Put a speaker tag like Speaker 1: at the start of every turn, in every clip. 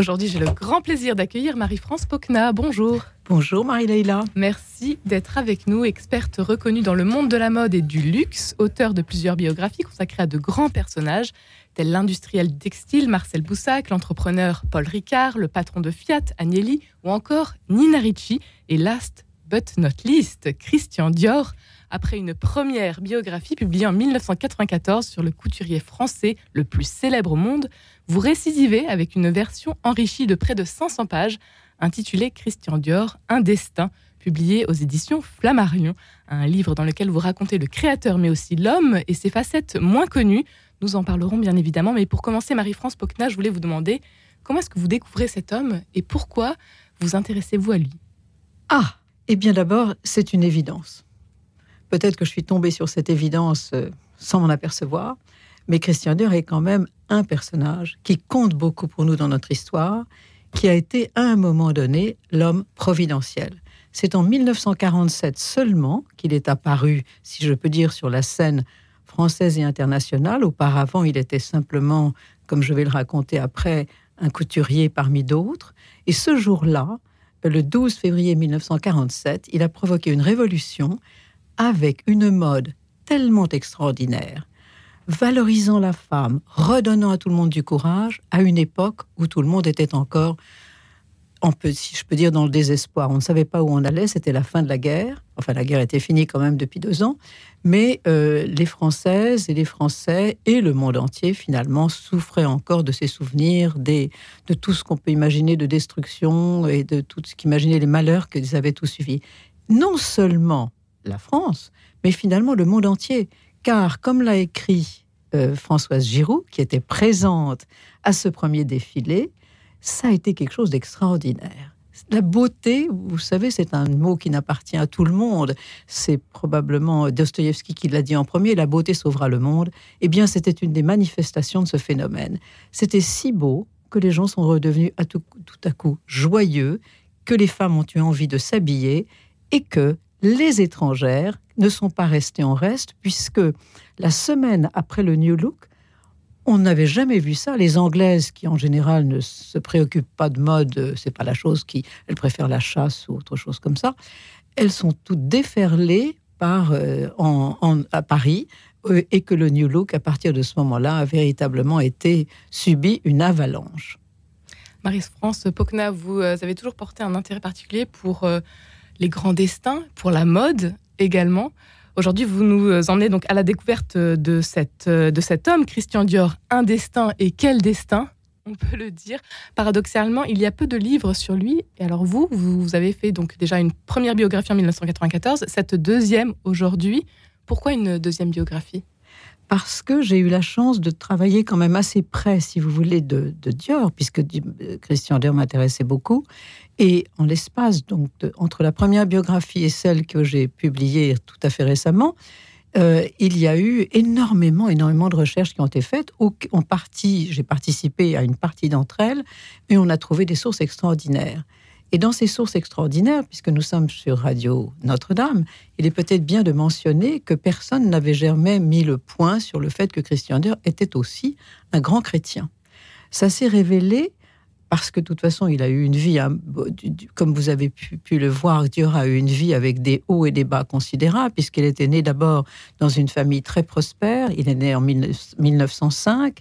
Speaker 1: Aujourd'hui, j'ai le grand plaisir d'accueillir Marie-France Pocna. Bonjour.
Speaker 2: Bonjour Marie-Leila.
Speaker 1: Merci d'être avec nous, experte reconnue dans le monde de la mode et du luxe, auteur de plusieurs biographies consacrées à de grands personnages, tels l'industriel textile Marcel Boussac, l'entrepreneur Paul Ricard, le patron de Fiat Agnelli ou encore Nina Ricci et last but not least Christian Dior après une première biographie publiée en 1994 sur le couturier français le plus célèbre au monde, vous récidivez avec une version enrichie de près de 500 pages intitulée Christian Dior, Un destin, publié aux éditions Flammarion, un livre dans lequel vous racontez le créateur mais aussi l'homme et ses facettes moins connues. Nous en parlerons bien évidemment, mais pour commencer, Marie-France Pocna, je voulais vous demander comment est-ce que vous découvrez cet homme et pourquoi vous intéressez-vous à lui?
Speaker 2: Ah, eh bien d'abord, c'est une évidence. Peut-être que je suis tombée sur cette évidence euh, sans m'en apercevoir, mais Christian Dior est quand même un personnage qui compte beaucoup pour nous dans notre histoire, qui a été à un moment donné l'homme providentiel. C'est en 1947 seulement qu'il est apparu, si je peux dire, sur la scène française et internationale. Auparavant, il était simplement, comme je vais le raconter après, un couturier parmi d'autres. Et ce jour-là, le 12 février 1947, il a provoqué une révolution avec une mode tellement extraordinaire, valorisant la femme, redonnant à tout le monde du courage, à une époque où tout le monde était encore, si je peux dire, dans le désespoir. On ne savait pas où on allait, c'était la fin de la guerre. Enfin, la guerre était finie quand même depuis deux ans, mais euh, les Françaises et les Français et le monde entier, finalement, souffraient encore de ces souvenirs, de tout ce qu'on peut imaginer de destruction et de tout ce qu'imaginer les malheurs qu'ils avaient tous suivis. Non seulement la France, mais finalement le monde entier. Car, comme l'a écrit euh, Françoise Giroud, qui était présente à ce premier défilé, ça a été quelque chose d'extraordinaire. La beauté, vous savez, c'est un mot qui n'appartient à tout le monde. C'est probablement Dostoïevski qui l'a dit en premier, la beauté sauvera le monde. Eh bien, c'était une des manifestations de ce phénomène. C'était si beau que les gens sont redevenus tout à coup joyeux, que les femmes ont eu envie de s'habiller et que les étrangères ne sont pas restées en reste, puisque la semaine après le New Look, on n'avait jamais vu ça. Les Anglaises, qui en général ne se préoccupent pas de mode, c'est pas la chose qui, elles préfèrent la chasse ou autre chose comme ça. Elles sont toutes déferlées par euh, en, à Paris euh, et que le New Look, à partir de ce moment-là, a véritablement été subi une avalanche.
Speaker 1: Marie-France Pocna, vous euh, avez toujours porté un intérêt particulier pour les grands destins, pour la mode également. Aujourd'hui, vous nous emmenez donc à la découverte de, cet homme, Christian Dior, un destin et quel destin on peut le dire. Paradoxalement, il y a peu de livres sur lui. Et alors vous, vous avez fait donc déjà une première biographie en 1994, cette deuxième aujourd'hui. Pourquoi une deuxième biographie?
Speaker 2: Parce que j'ai eu la chance de travailler quand même assez près, si vous voulez, de, Dior, puisque Christian Dior m'intéressait beaucoup. Et en l'espace, donc, entre la première biographie et celle que j'ai publiée tout à fait récemment, euh, il y a eu énormément, énormément de recherches qui ont été faites. En partie, j'ai participé à une partie d'entre elles, et on a trouvé des sources extraordinaires. Et dans ces sources extraordinaires, puisque nous sommes sur Radio Notre-Dame, il est peut-être bien de mentionner que personne n'avait jamais mis le point sur le fait que Christian Dior était aussi un grand chrétien. Ça s'est révélé parce que de toute façon, il a eu une vie, hein, comme vous avez pu, le voir, Dior a eu une vie avec des hauts et des bas considérables, puisqu'il était né d'abord dans une famille très prospère. Il est né en 1905.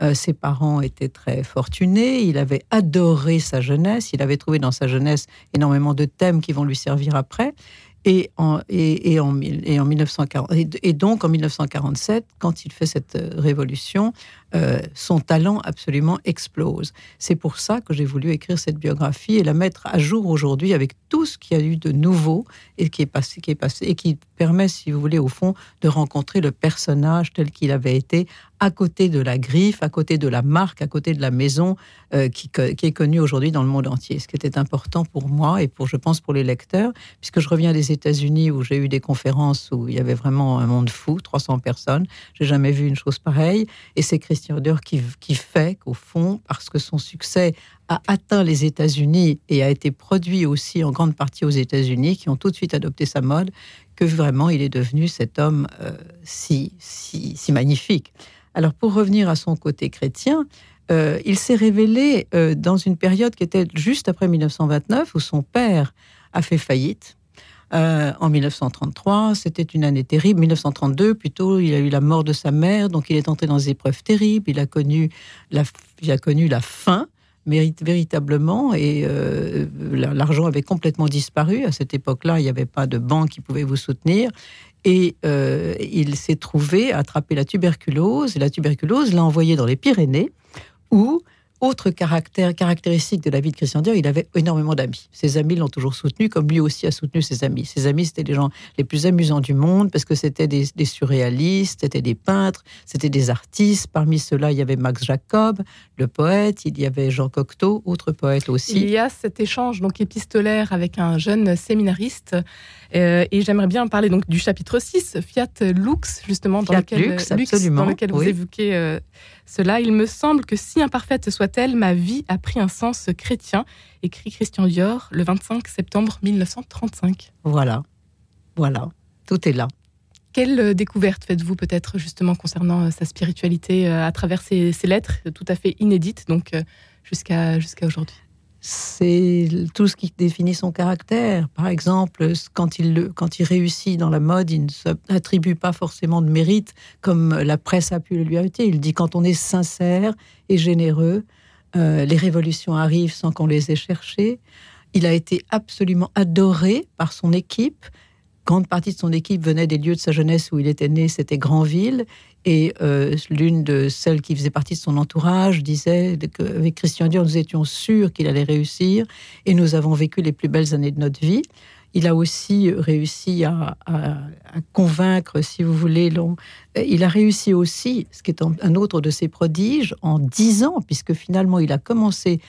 Speaker 2: Euh, ses parents étaient très fortunés. Il avait adoré sa jeunesse. Il avait trouvé dans sa jeunesse énormément de thèmes qui vont lui servir après. Et, en, et, en, et, en 1940, et donc en 1947, quand il fait cette euh, révolution, euh, son talent absolument explose. C'est pour ça que j'ai voulu écrire cette biographie et la mettre à jour aujourd'hui avec tout ce qu'il y a eu de nouveau et qui est passé, qui est passé et qui permet, si vous voulez, au fond, de rencontrer le personnage tel qu'il avait été à côté de la griffe, à côté de la marque, à côté de la maison euh, qui, qui, est connue aujourd'hui dans le monde entier. Ce qui était important pour moi et pour, je pense, pour les lecteurs, puisque je reviens des États-Unis où j'ai eu des conférences où il y avait vraiment un monde fou, 300 personnes. J'ai jamais vu une chose pareille. Et c'est Christian Qui fait qu'au fond, parce que son succès a atteint les États-Unis et a été produit aussi en grande partie aux États-Unis, qui ont tout de suite adopté sa mode, que vraiment il est devenu cet homme euh, si, si, si magnifique. Alors pour revenir à son côté chrétien, euh, il s'est révélé euh, dans une période qui était juste après 1929, où son père a fait faillite. Euh, en 1933, c'était une année terrible. 1932, plutôt, il a eu la mort de sa mère, donc il est entré dans des épreuves terribles. Il a connu la, il a connu la faim véritablement et l'argent avait complètement disparu. À cette époque-là, il n'y avait pas de banque qui pouvait vous soutenir. Et il s'est trouvé à attraper la tuberculose. Et la tuberculose l'a envoyé dans les Pyrénées ou autre caractère, caractéristique de la vie de Christian Dior, il avait énormément d'amis. Ses amis l'ont toujours soutenu, comme lui aussi a soutenu ses amis. Ses amis, c'était les gens les plus amusants du monde, parce que c'était des, surréalistes, c'était des peintres, c'était des artistes. Parmi ceux-là, il y avait Max Jacob, le poète, il y avait Jean Cocteau, autre poète aussi.
Speaker 1: Il y a cet échange donc épistolaire avec un jeune séminariste, euh, et j'aimerais bien parler donc du chapitre 6, Fiat Lux, justement, dans lequel,
Speaker 2: Lux, absolument,
Speaker 1: dans lequel vous évoquez euh, cela. Il me semble que si imparfaite soit-elle, ma vie a pris un sens chrétien, écrit Christian Dior le 25 septembre 1935.
Speaker 2: Voilà, voilà, tout est là.
Speaker 1: Quelle euh, découverte faites-vous peut-être justement concernant sa spiritualité à travers ces, ces, lettres tout à fait inédites donc jusqu'à jusqu'à aujourd'hui?
Speaker 2: C'est tout ce qui définit son caractère. Par exemple, quand il, quand il réussit dans la mode, il ne s'attribue pas forcément de mérite comme la presse a pu le lui inviter. Il dit quand on est sincère et généreux, euh, les révolutions arrivent sans qu'on les ait cherchées. Il a été absolument adoré par son équipe grande partie de son équipe venait des lieux de sa jeunesse où il était né, c'était Granville. Et euh, l'une de celles qui faisait partie de son entourage disait qu'avec Christian Dior, nous étions sûrs qu'il allait réussir et nous avons vécu les plus belles années de notre vie. Il a aussi réussi à, convaincre, si vous voulez, il a réussi aussi, ce qui est un autre de ses prodiges, en dix ans, puisque finalement il a commencé,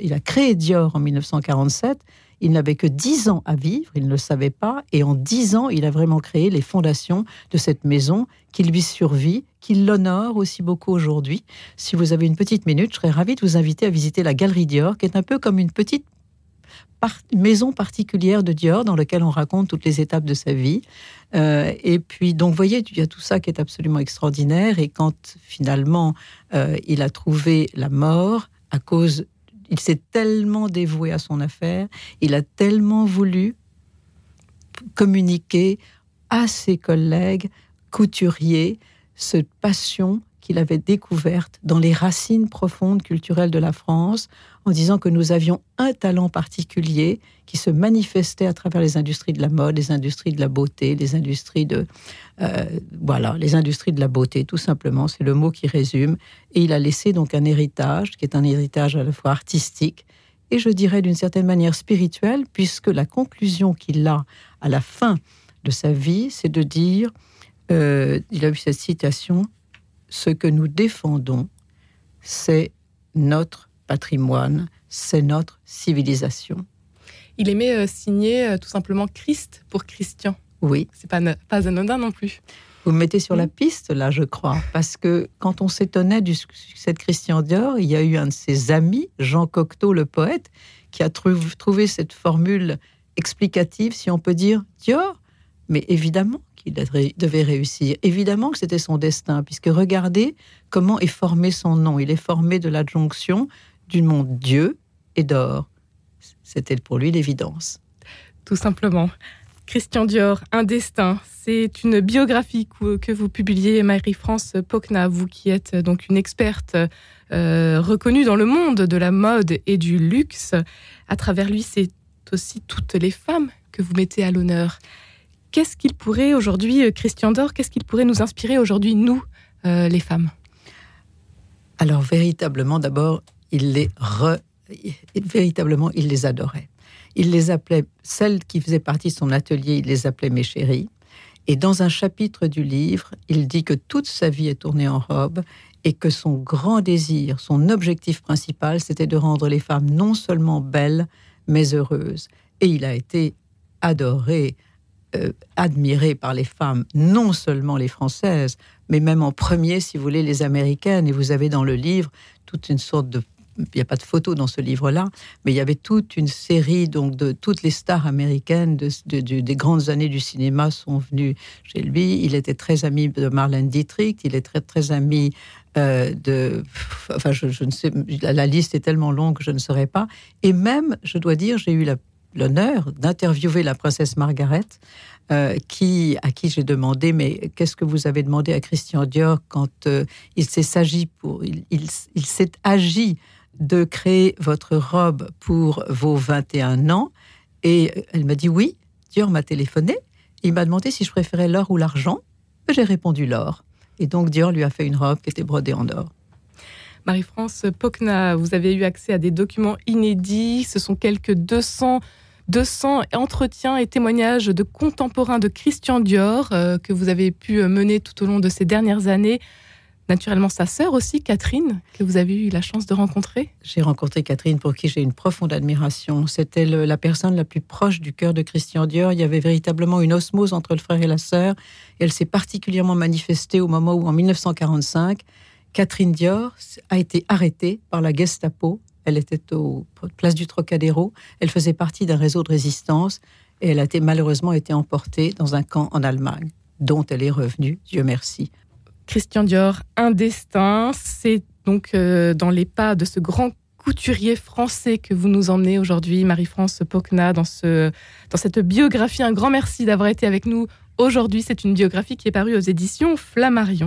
Speaker 2: il a créé Dior en 1947, il n'avait que dix ans à vivre, il ne le savait pas, et en dix ans, il a vraiment créé les fondations de cette maison qui lui survit, qui l'honore aussi beaucoup aujourd'hui. Si vous avez une petite minute, je serais ravie de vous inviter à visiter la Galerie Dior, qui est un peu comme une petite maison particulière de Dior dans laquelle on raconte toutes les étapes de sa vie. Euh, et puis, donc, voyez, il y a tout ça qui est absolument extraordinaire. Et quand finalement euh, il a trouvé la mort à cause il s'est tellement dévoué à son affaire, il a tellement voulu communiquer à ses collègues couturiers cette passion qu'il avait découverte dans les racines profondes culturelles de la France, en disant que nous avions un talent particulier qui se manifestait à travers les industries de la mode, les industries de la beauté, les industries de euh, voilà, les industries de la beauté, tout simplement, c'est le mot qui résume. Et il a laissé donc un héritage qui est un héritage à la fois artistique et je dirais d'une certaine manière spirituelle, puisque la conclusion qu'il a à la fin de sa vie, c'est de dire, euh, il a eu cette citation ce que nous défendons, c'est notre patrimoine, c'est notre civilisation.
Speaker 1: Il aimait euh, signer euh, tout simplement Christ pour Christian.
Speaker 2: Oui.
Speaker 1: C'est pas, pas anodin non plus.
Speaker 2: Vous me mettez sur la piste, là, je crois, parce que quand on s'étonnait du succès de Christian Dior, il y a eu un de ses amis, Jean Cocteau, le poète, qui a trouvé cette formule explicative, si on peut dire, Dior. Mais évidemment, qu'il devait réussir. Évidemment que c'était son destin, puisque regardez comment est formé son nom. Il est formé de l'adjonction du mot Dieu et d'or. C'était pour lui l'évidence.
Speaker 1: Tout simplement. Christian Dior, Un destin, c'est une biographie que vous publiez, Marie-France Pocna, vous qui êtes donc une experte euh, reconnue dans le monde de la mode et du luxe. À travers lui, c'est aussi toutes les femmes que vous mettez à l'honneur. Qu'est-ce qu'il pourrait aujourd'hui, euh, Christian Dor, qu'est-ce qu'il pourrait nous inspirer aujourd'hui, nous, euh, les femmes?
Speaker 2: Alors, véritablement, d'abord, il les véritablement, il les adorait. Il les appelait, celles qui faisaient partie de son atelier, il les appelait mes chéries. Et dans un chapitre du livre, il dit que toute sa vie est tournée en robe et que son grand désir, son objectif principal, c'était de rendre les femmes non seulement belles, mais heureuses. Et il a été adoré euh, admiré par les femmes, non seulement les françaises, mais même en premier, si vous voulez, les américaines. Et vous avez dans le livre toute une sorte de il n'y a pas de photos dans ce livre-là, mais il y avait toute une série donc de toutes les stars américaines de, des grandes années du cinéma sont venues chez lui. Il était très ami de Marlène Dietrich, il est très très ami euh, de, enfin je, ne sais, la, liste est tellement longue que je ne saurais pas. Et même, je dois dire, j'ai eu l'honneur d'interviewer la princesse Margaret. Euh, qui, à qui j'ai demandé, mais qu'est-ce que vous avez demandé à Christian Dior quand euh, il s'est pour, il, il s'est agi de créer votre robe pour vos 21 ans. Et elle m'a dit oui. Dior m'a téléphoné. Il m'a demandé si je préférais l'or ou l'argent. J'ai répondu l'or. Et donc Dior lui a fait une robe qui était brodée en or.
Speaker 1: Marie-France Pocna, vous avez eu accès à des documents inédits. Ce sont quelques 200, 200 entretiens et témoignages de contemporains de Christian Dior euh, que vous avez pu mener tout au long de ces dernières années naturellement sa sœur aussi, Catherine, que vous avez eu la chance de rencontrer.
Speaker 2: J'ai rencontré Catherine pour qui j'ai une profonde admiration. C'était la personne la plus proche du cœur de Christian Dior. Il y avait véritablement une osmose entre le frère et la sœur. Elle s'est particulièrement manifestée au moment où, en 1945, Catherine Dior a été arrêtée par la Gestapo. Elle était au place du Trocadéro. Elle faisait partie d'un réseau de résistance et elle a malheureusement été emportée dans un camp en Allemagne, dont elle est revenue, Dieu merci,
Speaker 1: Christian Dior, un destin. C'est donc euh, dans les pas de ce grand couturier français que vous nous emmenez aujourd'hui, Marie-France Pocna, dans, ce, dans cette biographie. Un grand merci d'avoir été avec nous aujourd'hui. C'est une biographie qui est parue aux éditions Flammarion.